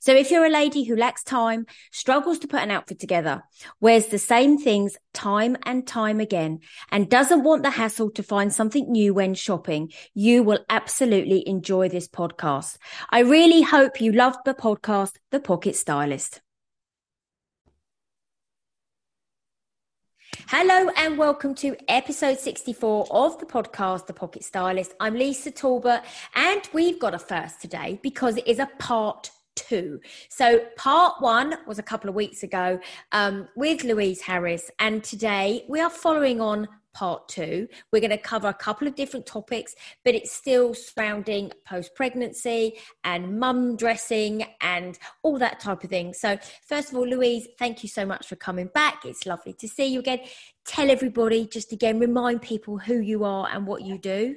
So if you're a lady who lacks time, struggles to put an outfit together, wears the same things time and time again, and doesn't want the hassle to find something new when shopping, you will absolutely enjoy this podcast. I really hope you loved the podcast, The Pocket Stylist. Hello and welcome to episode 64 of the podcast, The Pocket Stylist. I'm Lisa Talbot and we've got a first today because it is a part two. So, part one was a couple of weeks ago um, with Louise Harris, and today we are following on part two. We're going to cover a couple of different topics, but it's still surrounding post pregnancy and mum dressing and all that type of thing. So, first of all, Louise, thank you so much for coming back. It's lovely to see you again. Tell everybody, just again, remind people who you are and what you do.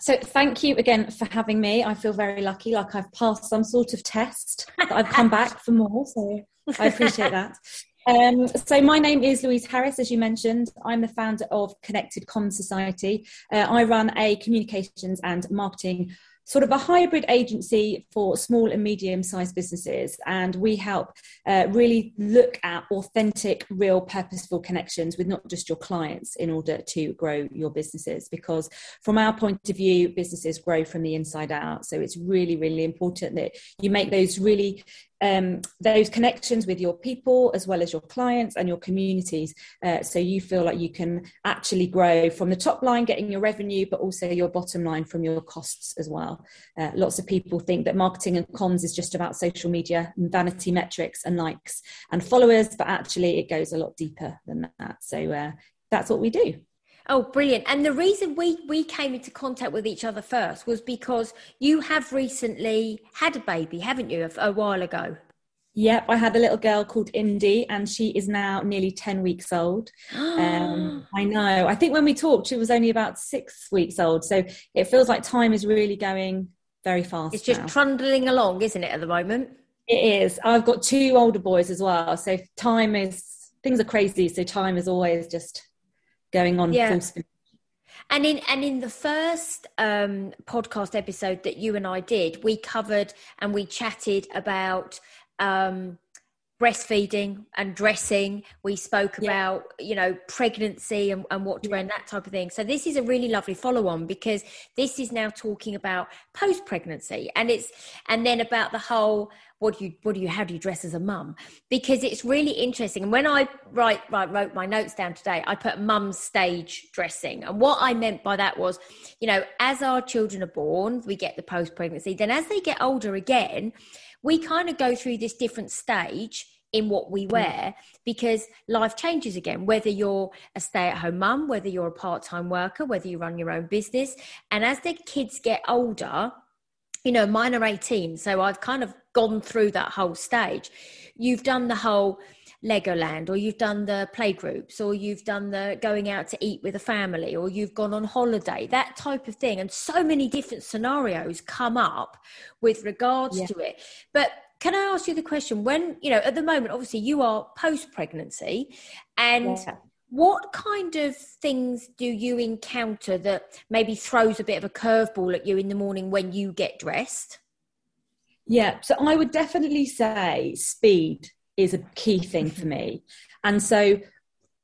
So thank you again for having me. I feel very lucky, like I've passed some sort of test. I've come back for more, so I appreciate that. Um, so my name is Louise Harris, as you mentioned. I'm the founder of Connected Comms Society. Uh, I run a communications and marketing sort of a hybrid agency for small and medium sized businesses. And we help uh, really look at authentic, real, purposeful connections with not just your clients in order to grow your businesses. Because from our point of view, businesses grow from the inside out. So it's really, really important that you make those really um, those connections with your people as well as your clients and your communities uh, so you feel like you can actually grow from the top line getting your revenue but also your bottom line from your costs as well. Uh, lots of people think that marketing and comms is just about social media and vanity metrics and likes and followers but actually it goes a lot deeper than that. So uh, that's what we do Oh, brilliant. And the reason we, we came into contact with each other first was because you have recently had a baby, haven't you, a, a while ago? Yep, I had a little girl called Indy, and she is now nearly 10 weeks old. um, I know. I think when we talked, she was only about six weeks old. So it feels like time is really going very fast. It's just now. trundling along, isn't it, at the moment? It is. I've got two older boys as well. So time is, things are crazy. So time is always just going on yeah. full speed. And in and in the first um, podcast episode that you and I did, we covered and we chatted about um, breastfeeding and dressing. We spoke yeah. about, you know, pregnancy and, and what to wear and that type of thing. So this is a really lovely follow on because this is now talking about post pregnancy and it's and then about the whole what do you what do you how do you dress as a mum? Because it's really interesting. And when i write, write wrote my notes down today i put mum stage dressing. And what i meant by that was you know as our children are born we get the post pregnancy then as they get older again we kind of go through this different stage in what we mm. wear because life changes again whether you're a stay-at-home mum whether you're a part-time worker whether you run your own business. And as the kids get older you know mine are 18 so i've kind of gone through that whole stage. You've done the whole legoland or you've done the playgroups or you've done the going out to eat with a family or you've gone on holiday that type of thing. And so many different scenarios come up with regards yeah. to it. But can i ask you the question? When you know at the moment obviously you are post pregnancy and yeah what kind of things do you encounter that maybe throws a bit of a curveball at you in the morning when you get dressed? Yeah, so I would definitely say speed is a key thing for me. And so,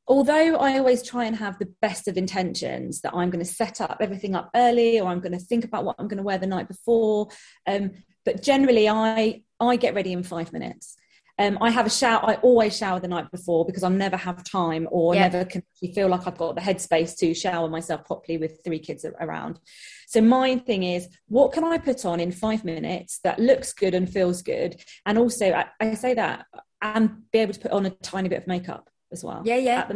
although I always try and have the best of intentions that I'm going to set up everything up early or I'm going to think about what I'm going to wear the night before, um, but generally I I get ready in five minutes. Um, I have a shower. I always shower the night before because I never have time or yeah. never can feel like I've got the headspace to shower myself properly with three kids around. So my thing is, what can I put on in five minutes that looks good and feels good, and also I, I say that and be able to put on a tiny bit of makeup as well. Yeah, yeah.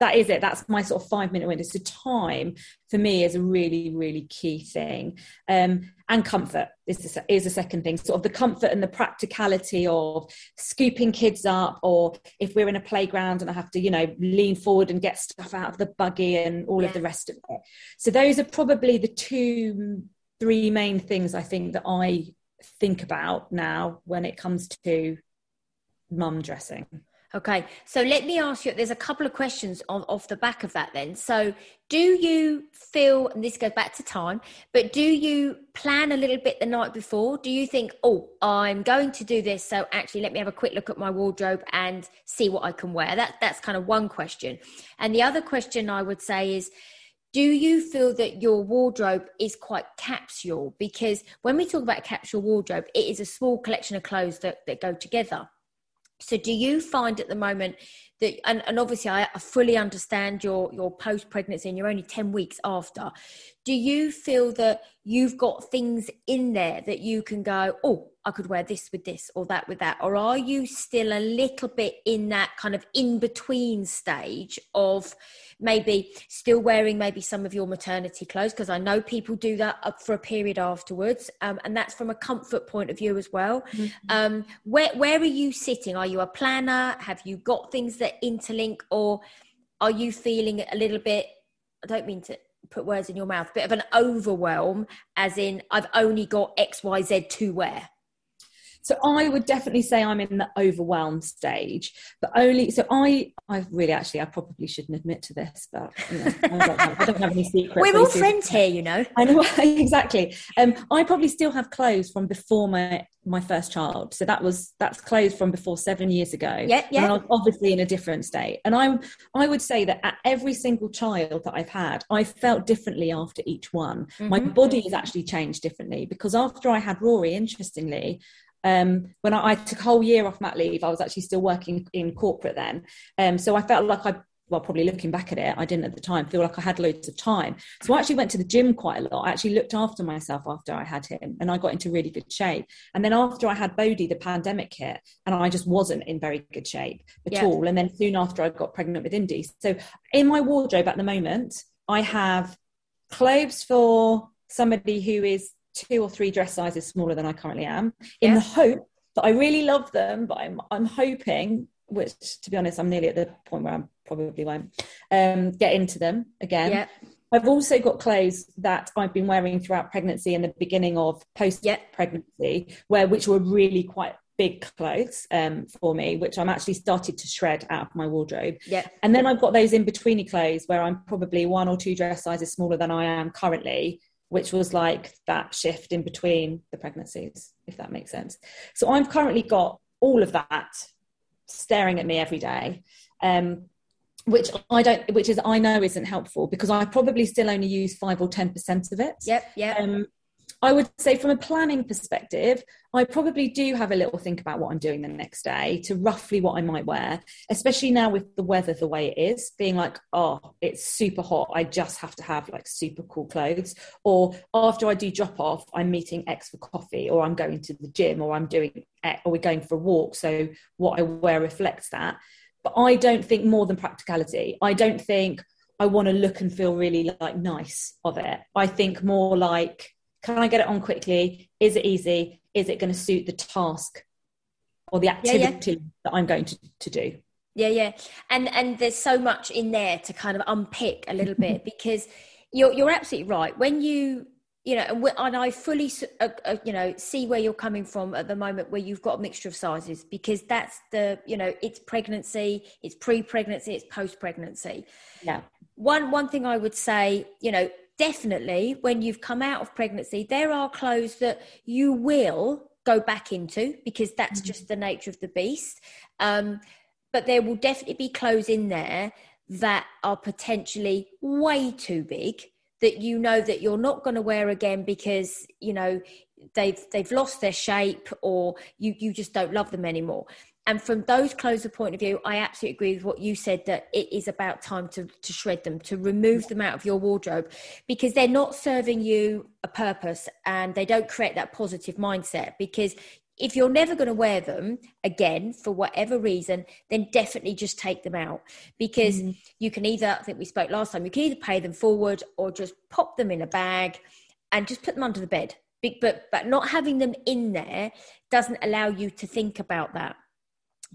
That is it. That's my sort of five minute window. So time for me is a really, really key thing. Um, and comfort is the, is a second thing. Sort of the comfort and the practicality of scooping kids up, or if we're in a playground and I have to, you know, lean forward and get stuff out of the buggy and all yeah. of the rest of it. So those are probably the two, three main things I think that I think about now when it comes to mum dressing. Okay, so let me ask you. There's a couple of questions on, off the back of that. Then, so do you feel, and this goes back to time, but do you plan a little bit the night before? Do you think, oh, I'm going to do this, so actually let me have a quick look at my wardrobe and see what I can wear? That that's kind of one question, and the other question I would say is. Do you feel that your wardrobe is quite capsule? Because when we talk about capsule wardrobe, it is a small collection of clothes that, that go together so do you find at the moment that and, and obviously I, fully understand your your post pregnancy and you're only 10 weeks after do you feel that you've got things in there that you can go oh I could wear this with this or that with that? Or are you still a little bit in that kind of in between stage of maybe still wearing maybe some of your maternity clothes? Because I know people do that for a period afterwards. Um, and that's from a comfort point of view as well. Mm-hmm. Um, where, where are you sitting? Are you a planner? Have you got things that interlink? Or are you feeling a little bit, I don't mean to put words in your mouth, bit of an overwhelm, as in I've only got X, Y, Z to wear. So I would definitely say I'm in the overwhelmed stage, but only so I I really actually I probably shouldn't admit to this, but you know, I, don't have, I, don't have, any secrets. We're all friends here, you know. I know exactly. Um, I probably still have clothes from before my my first child, so that was that's clothes from before seven years ago. Yeah, yeah. And I'm obviously in a different state, and I'm I would say that at every single child that I've had, I felt differently after each one. Mm-hmm. My body has actually changed differently because after I had Rory, interestingly, um, when I, I, took a whole year off mat leave, I was actually still working in corporate then. Um, so I felt like I, well, probably looking back at it, I didn't at the time feel like I had loads of time. So I actually went to the gym quite a lot. I actually looked after myself after I had him and I got into really good shape. And then after I had Bodhi, the pandemic hit and I just wasn't in very good shape at yeah. all. And then soon after I got pregnant with Indy. So in my wardrobe at the moment, I have clothes for somebody who is two or three dress sizes smaller than I currently am, in the hope that I really love them, but I'm I'm hoping, which to be honest, I'm nearly at the point where I probably won't um, get into them again. Yeah. I've also got clothes that I've been wearing throughout pregnancy and the beginning of post pregnancy, where which were really quite big clothes um, for me, which I'm actually started to shred out of my wardrobe. Yeah. And then I've got those in betweeny clothes where I'm probably one or two dress sizes smaller than I am currently, which was like that shift in between the pregnancies, if that makes sense. So I've currently got all of that staring at me every day. Um, which I don't, which is I know isn't helpful because I probably still only use five or ten percent of it. Yep, yep. Um, I would say, from a planning perspective, I probably do have a little think about what I'm doing the next day to roughly what I might wear, especially now with the weather the way it is, being like, oh, it's super hot. I just have to have like super cool clothes. Or after I do drop off, I'm meeting X for coffee, or I'm going to the gym, or I'm doing, or we're going for a walk. So what I wear reflects that. But I don't think more than practicality. I don't think I want to look and feel really like nice of it. I think more like, can I get it on quickly? Is it easy? Is it going to suit the task or the activity yeah, yeah. that I'm going to, to do? Yeah, yeah. And and there's so much in there to kind of unpick a little bit because you're you're absolutely right. When you you know, and, and I fully, uh, uh, you know, see where you're coming from at the moment, where you've got a mixture of sizes, because that's the, you know, it's pregnancy, it's pre-pregnancy, it's post-pregnancy. Yeah. One one thing I would say, you know, definitely when you've come out of pregnancy, there are clothes that you will go back into because that's mm-hmm. just the nature of the beast. Um, but there will definitely be clothes in there that are potentially way too big that you know that you're not going to wear again because you know they've they've lost their shape or you you just don't love them anymore and from those closer point of view i absolutely agree with what you said that it is about time to, to shred them to remove them out of your wardrobe because they're not serving you a purpose and they don't create that positive mindset because if you're never going to wear them again for whatever reason, then definitely just take them out because mm. you can either, I think we spoke last time, you can either pay them forward or just pop them in a bag and just put them under the bed. But, but not having them in there doesn't allow you to think about that.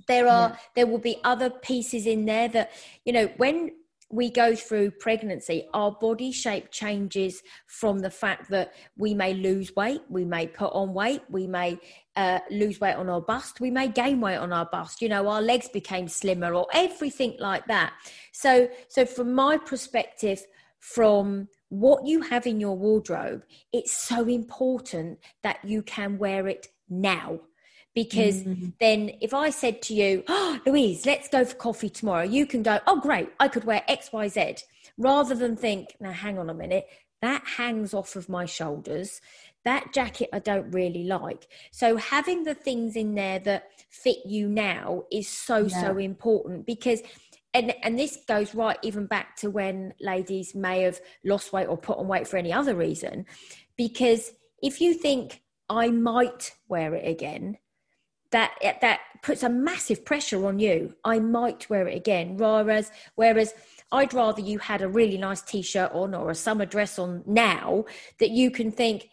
There are, yeah. there will be other pieces in there that, you know, when we go through pregnancy, our body shape changes from the fact that we may lose weight, we may put on weight, we may uh, lose weight on our bust, we may gain weight on our bust. You know, our legs became slimmer or everything like that. So, so from my perspective, from what you have in your wardrobe, it's so important that you can wear it now because mm-hmm. then if I said to you, oh, Louise, let's go for coffee tomorrow, you can go, oh, great, I could wear X, Y, Z, rather than think, now hang on a minute, that hangs off of my shoulders. That jacket I don't really like. So having the things in there that fit you now is so, yeah. so important because and and this goes right even back to when ladies may have lost weight or put on weight for any other reason because if you think i might wear it again that that puts a massive pressure on you. I might wear it again. Whereas whereas I'd rather you had a really nice t-shirt on or a summer dress on now that you can think,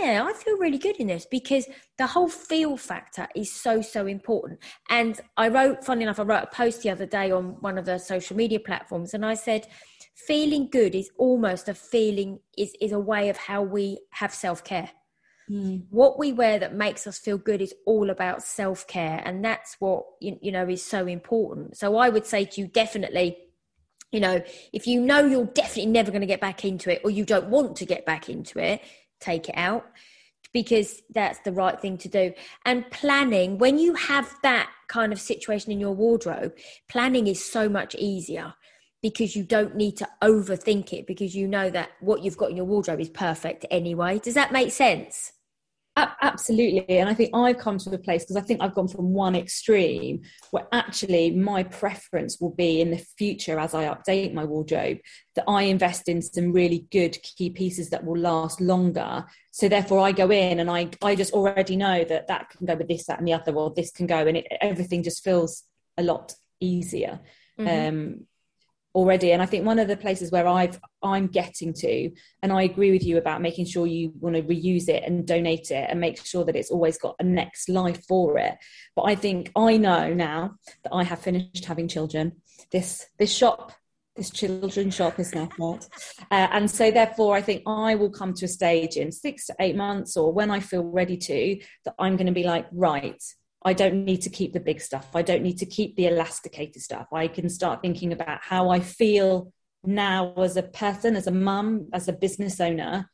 yeah, I feel really good in this because the whole feel factor is so, so important. And I wrote, funny enough, I wrote a post the other day on one of the social media platforms and I said, feeling good is almost a feeling, is, is a way of how we have self care. Mm. What we wear that makes us feel good is all about self care, and that's what you, you know is so important. So I would say to you, definitely you know, if you know you're definitely never going to get back into it or you don't want to get back into it, take it out because that's the right thing to do. And planning, when you have that kind of situation in your wardrobe, planning is so much easier because you don't need to overthink it because you know that what you've got in your wardrobe is perfect anyway. Does that make sense? Absolutely. And I think I've come to a place because I think I've gone from one extreme where actually my preference will be in the future as I update my wardrobe that I invest in some really good key pieces that will last longer. So therefore I go in and I, I just already know that that can go with this, that and the other, or this can go and it, everything just feels a lot easier. Mm-hmm. Um, already. And i think one of the places where i've i'm getting to and i agree with you about making sure you want to reuse it and donate it and make sure that it's always got a next life for it. But i think i know now that i have finished having children. This this shop this children's shop is now not uh, and so therefore i think i will come to a stage in six to eight months or when i feel ready to that i'm going to be like right I don't need to keep the big stuff. I don't need to keep the elasticated stuff. I can start thinking about how I feel now as a person, as a mum, as a business owner.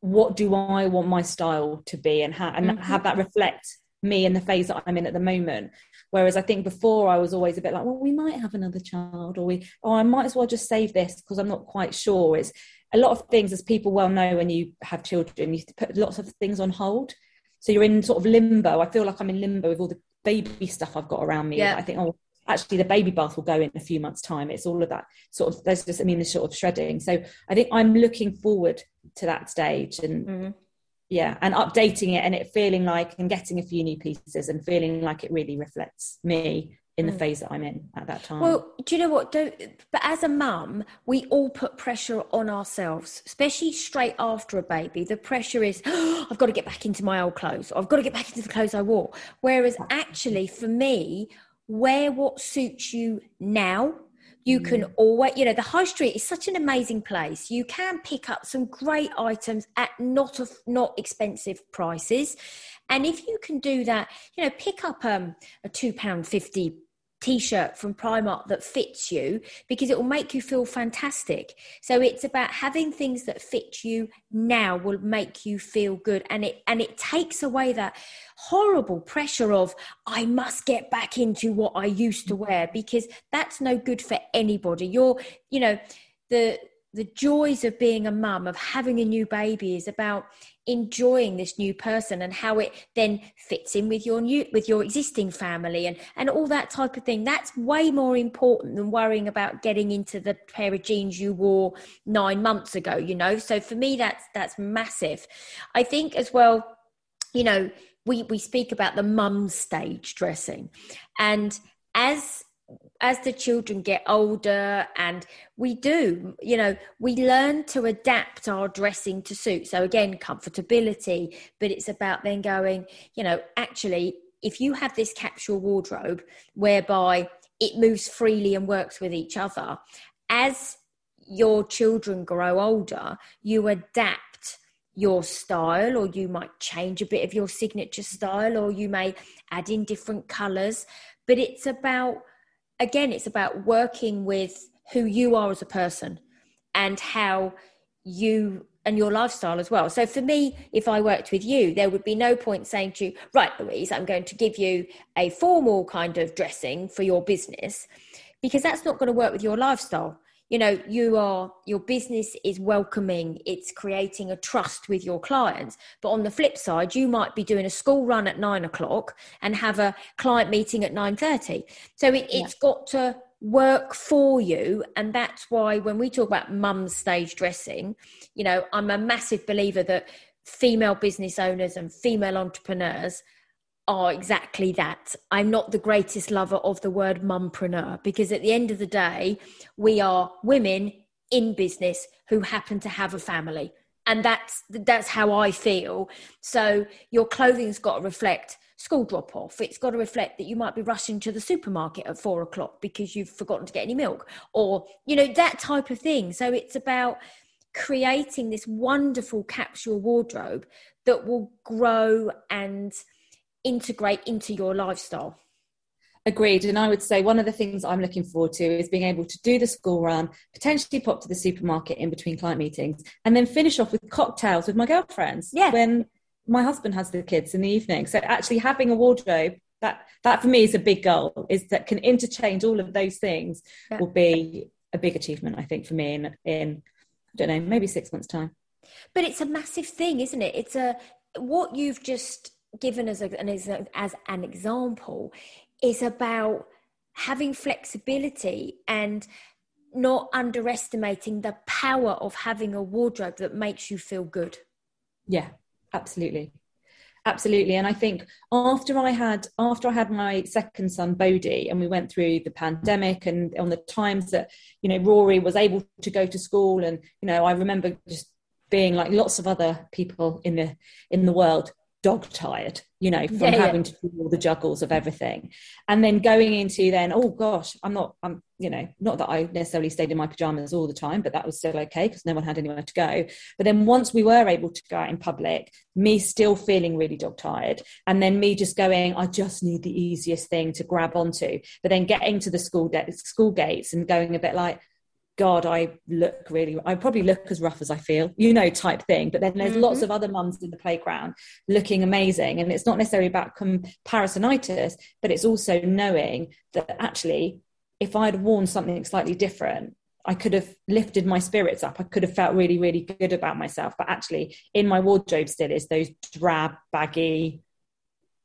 What do I want my style to be and, how, and mm-hmm. have that reflect me in the phase that I'm in at the moment? Whereas I think before I was always a bit like, well, we might have another child, or we, oh, I might as well just save this because I'm not quite sure. It's a lot of things, as people well know, when you have children, you put lots of things on hold so you're in sort of limbo. I feel like I'm in limbo with all the baby stuff I've got around me. Yeah. I think, oh, actually the baby bath will go in a few months time it's all of that sort of there's just i mean the sort of shredding so i think i'm looking forward to that stage and mm-hmm. yeah and updating it and it feeling like and getting a few new pieces and feeling like it really reflects me in the mm. phase that I'm in at that time. Well, do you know what? Don't, but as a mum, we all put pressure on ourselves, especially straight after a baby. The pressure is, oh, I've got to get back into my old clothes, I've got to get back into the clothes I wore. Whereas actually, for me, wear what suits you now. You mm. can always, you know, the high street is such an amazing place. You can pick up some great items at not of not expensive prices. And if you can do that, you know, pick up um, a two pound fifty t-shirt from Primark that fits you because it will make you feel fantastic. So it's about having things that fit you now will make you feel good and it and it takes away that horrible pressure of I must get back into what I used to wear because that's no good for anybody. You're, you know, the the joys of being a mum of having a new baby is about enjoying this new person and how it then fits in with your new with your existing family and and all that type of thing. That's way more important than worrying about getting into the pair of jeans you wore 9 months ago you know? So for me that's that's massive. I think as well you know we we speak about the mum stage dressing. And as as the children get older and we do you know we learn to adapt our dressing to suit. So again comfortability but it's about then going you know actually if you have this capsule wardrobe whereby it moves freely and works with each other as your children grow older you adapt your style or you might change a bit of your signature style or you may add in different colors but it's about again, it's about working with who you are as a person and how you and your lifestyle as well. So for me, if I worked with you, there would be no point saying to you, right, Louise, I'm going to give you a formal kind of dressing for your business because that's not going to work with your lifestyle you know you are your business is welcoming it's creating a trust with your clients but on the flip side you might be doing a school run at nine o'clock and have a client meeting at 9.30 so it, has yeah. got to work for you and that's why when we talk about mum stage dressing you know i'm a massive believer that female business owners and female entrepreneurs are exactly that. I'm not the greatest lover of the word mumpreneur because at the end of the day, we are women in business who happen to have a family. And that's that's how I feel. So your clothing's got to reflect school drop off. It's got to reflect that you might be rushing to the supermarket at four o'clock because you've forgotten to get any milk, or you know that type of thing. So it's about creating this wonderful capsule wardrobe that will grow and integrate into your lifestyle. Agreed. And I would say one of the things I'm looking forward to is being able to do the school run, potentially pop to the supermarket in between client meetings, and then finish off with cocktails with my girlfriends. Yeah. When my husband has the kids in the evening. So actually having a wardrobe that that for me is a big goal is that can interchange all of those things yeah. will be a big achievement I think for me in in I don't know maybe 6 months time. But it's a massive thing isn't it? It's a what you've just given as, a, as, as an example is about having flexibility and not underestimating the power of having a wardrobe that makes you feel good. Yeah, absolutely. Absolutely. And I think after I had after I had my second son Bodhi and we went through the pandemic and on the times that, you know, Rory was able to go to school and, you know, I remember just being like lots of other people in the in the world dog tired, you know, from yeah, having yeah. to do all the juggles of everything. And then going into then, oh gosh, I'm not, I'm, you know, not that I necessarily stayed in my pajamas all the time, but that was still okay because no one had anywhere to go. But then once we were able to go out in public, me still feeling really dog tired. And then me just going, I just need the easiest thing to grab onto. But then getting to the school, de- school gates and going a bit like, God, I look really, I probably look as rough as I feel, you know, type thing. But then there's mm-hmm. lots of other mums in the playground looking amazing. And it's not necessarily about comparisonitis, but it's also knowing that actually, if I'd worn something slightly different, I could have lifted my spirits up. I could have felt really, really good about myself. But actually, in my wardrobe still is those drab, baggy,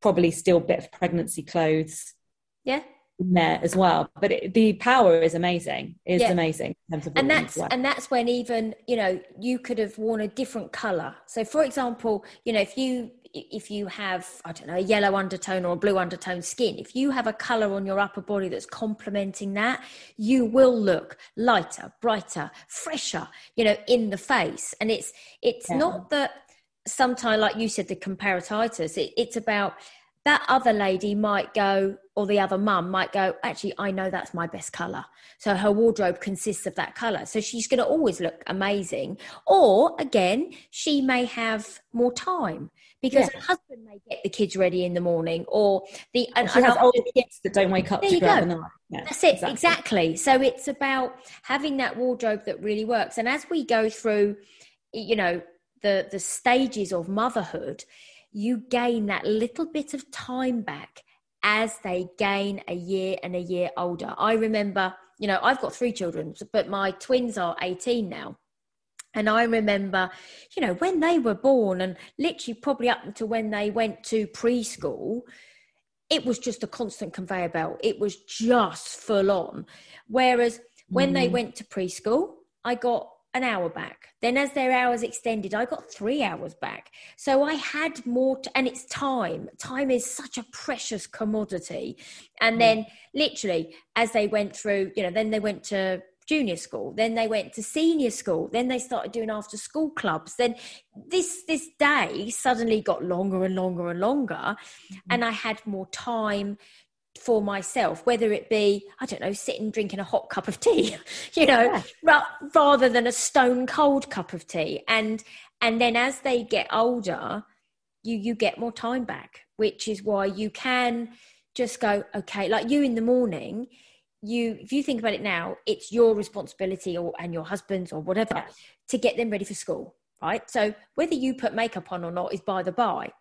probably still bit of pregnancy clothes. Yeah there as well. But it, the power is amazing. Is yeah. amazing. and that's and that's when even you know you could have worn a different color. So for example, you know if you if you have I don't know a yellow undertone or a blue undertone skin, if you have a color on your upper body that's complementing that, you will look lighter, brighter, fresher. You know in the face, and it's it's yeah. not that sometimes like you said the comparatitis. It, it's about that other lady might go, or the other mum might go, actually, I know that's my best colour. So her wardrobe consists of that colour. So she's going to always look amazing. Or again, she may have more time because yeah. her husband may get the kids ready in the morning, or the and, she has older kids that don't wake up. There you go. The yeah, That's it exactly. exactly. So it's about having that wardrobe that really works. And as we go through, you know, the the stages of motherhood, you gain that little bit of time back as they gain a year and a year older. I remember, you know, I've got three children, but my twins are 18 now. And I remember, you know, when they were born and literally probably up until when they went to preschool, it was just a constant conveyor belt. It was just full on. Whereas when mm. they went to preschool, I got an hour back. Then, as their hours extended, I got three hours back. So I had more, and it's time. Time is such a precious commodity. And mm. then, literally, as they went through, you know, then they went to junior school then they went to senior school then they started doing after school clubs then this this day suddenly got longer and longer and longer mm-hmm. and i had more time for myself, whether it be, I don't know, sitting drinking a hot cup of tea, you know, yeah. ra- rather than a stone cold cup of tea. And and then as they get older, you you get more time back, which is why you can just go, okay, like you in the morning, you if you think about it now, it's your responsibility or and your husband's or whatever to get them ready for school. Right. So whether you put makeup on or not is by the by.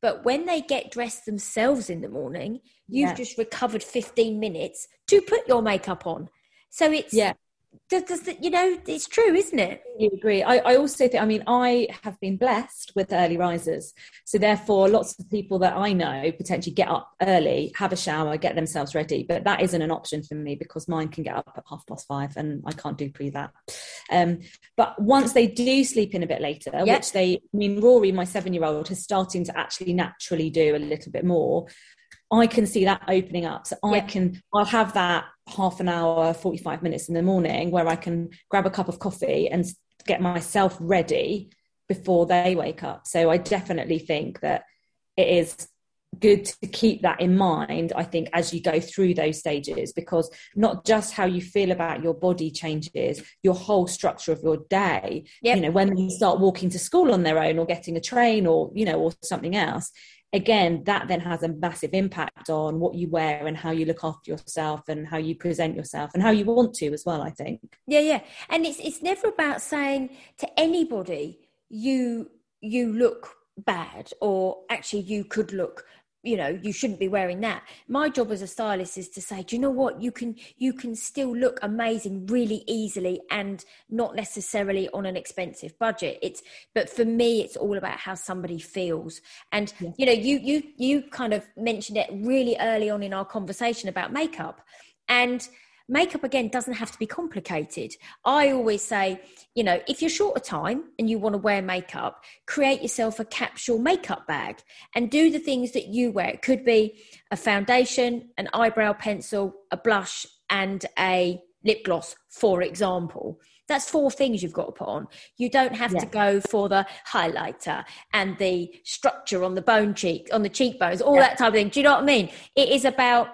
But when they get dressed themselves in the morning, you've yeah. just recovered 15 minutes to put your makeup on. So it's yeah does, does you know it's true isn't it? You agree. I, I also think i mean i have been blessed with early risers. So therefore lots of people that i know potentially get up early have a shower get themselves ready. But that isn't an option for me because mine can get up at half past five and i can't do pre that. Um, but once they do sleep in a bit later yep. which they i mean rory my seven year old is starting to actually naturally do a little bit more I can see that opening up. So I can, I'll have that half an hour, 45 minutes in the morning where I can grab a cup of coffee and get myself ready before they wake up. So I definitely think that it is good to keep that in mind i think as you go through those stages because not just how you feel about your body changes your whole structure of your day yep. you know when they start walking to school on their own or getting a train or you know or something else again that then has a massive impact on what you wear and how you look after yourself and how you present yourself and how you want to as well i think. Yeah yeah. And it's it's never about saying to anybody you you look bad or actually you could look you know you shouldn't be wearing that. My job as a stylist is to say do you know what? You can you can still look amazing really easily and not necessarily on an expensive budget. It's but for me it's all about how somebody feels. And yeah. you know you you you kind of mentioned it really early on in our conversation about makeup. And makeup again doesn't have to be complicated. I always say, you know, if you're short of time and you want to wear makeup, create yourself a capsule makeup bag and do the things that you wear. It could be a foundation, an eyebrow pencil, a blush, and a lip gloss, for example. That's four things you've got to put on. You don't have yeah. to go for the highlighter and the structure on the bone cheek, on the cheekbones, all yeah. that type of thing. Do you know what I mean? It is about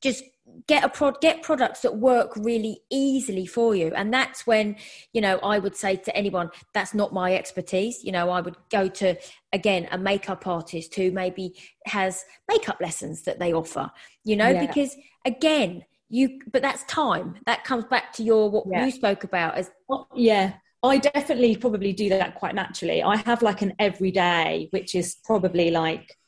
just get a pro- get products that work really easily for you and that's when you know i would say to anyone that's not my expertise you know i would go to again a makeup artist who maybe has makeup lessons that they offer you know yeah. because again you but that's time that comes back to your what yeah. you spoke about as oh, yeah I definitely probably do that quite naturally. I have like an everyday, which is probably like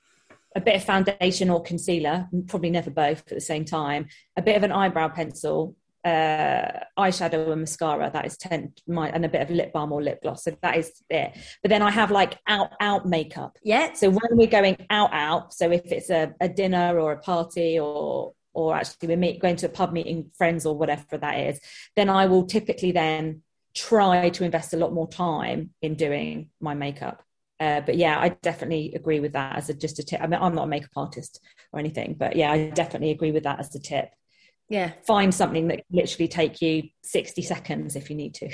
a bit of foundation or concealer, probably never both at the same time, a bit of an eyebrow pencil, uh, eyeshadow and mascara. That is ten, my, and a bit of lip balm or lip gloss. So that is it. But then I have like out out makeup. Yeah. So when we're going out out, so if it's a, a dinner or a party or or actually we're meet, going to a pub meeting friends or whatever that is, then I will typically then try to invest a lot more time in doing my makeup. Uh, but yeah, I definitely agree with that as a, just a tip. I mean, I'm not a makeup artist or anything, but yeah, I definitely agree with that as a tip. Yeah. Find something that literally take you 60 seconds if you need to.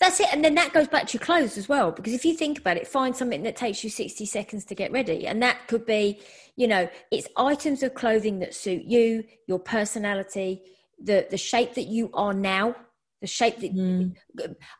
That's it. And then that goes back to your clothes as well. Because if you think about it, find something that takes you 60 seconds to get ready. And that could be, you know, it's items of clothing that suit you, your personality, the, the shape that you are now the shape that mm.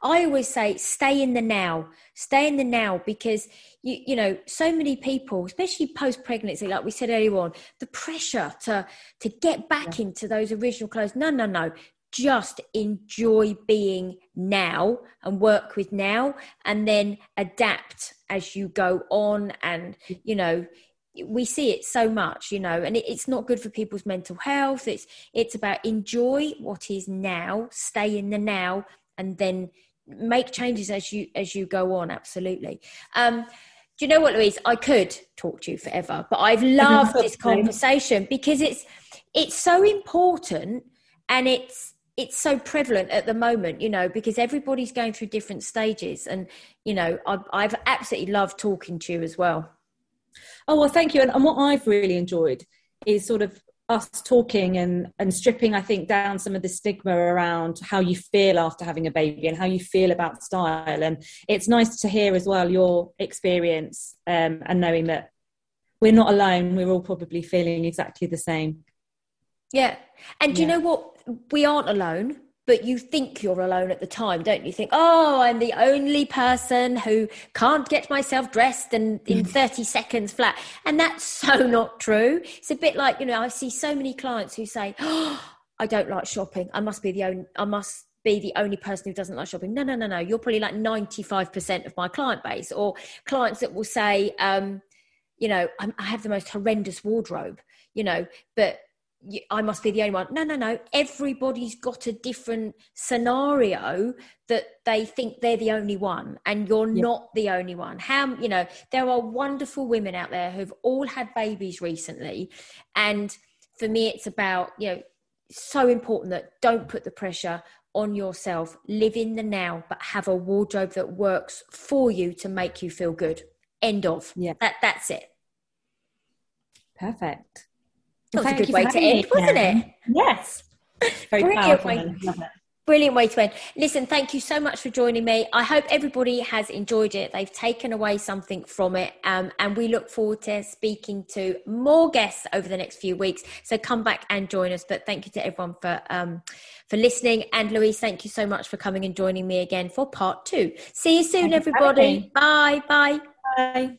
I always say stay in the now stay in the now because you you know so many people especially post pregnancy like we said earlier on the pressure to to get back yeah. into those original clothes no no no just enjoy being now and work with now and then adapt as you go on and you know we see it so much you know and it, it's not good for people's mental health it's it's about enjoy what is now stay in the now and then make changes as you as you go on absolutely um do you know what louise i could talk to you forever but i've loved this conversation because it's it's so important and it's it's so prevalent at the moment, you know, because everybody's going through different stages. And, you know, I've, I've absolutely loved talking to you as well. Oh, well, thank you. And, and what I've really enjoyed is sort of us talking and, and stripping, I think, down some of the stigma around how you feel after having a baby and how you feel about style. And it's nice to hear as well your experience um, and knowing that we're not alone. We're all probably feeling exactly the same. Yeah. And do yeah. you know what? We aren't alone, but you think you're alone at the time, don't you? Think, oh, I'm the only person who can't get myself dressed and in 30 seconds flat. And that's so not true. It's a bit like, you know, I see so many clients who say, oh, I don't like shopping. I must be the only, I must be the only person who doesn't like shopping. No, no, no, no. You're probably like 95% of my client base or clients that will say, um, you know, I have the most horrendous wardrobe, you know, but I must be the only one. No, no, no. Everybody's got a different scenario that they think they're the only one, and you're not the only one. How, you know, there are wonderful women out there who've all had babies recently. And for me, it's about, you know, so important that don't put the pressure on yourself. Live in the now, but have a wardrobe that works for you to make you feel good. End of. Yeah. That, that's it. Perfect. That was a good way to end, wasn't it? Yes. Very Brilliant way. Brilliant way to end. Listen, thank you so much for joining me. I hope everybody has enjoyed it. They've taken away something from it. Um, and we look forward to speaking to more guests over the next few weeks. So come back and join us. But thank you to everyone for um, for listening. And Louise, thank you so much for coming and joining me again for part two. See you soon, everybody. Bye. Bye. Bye.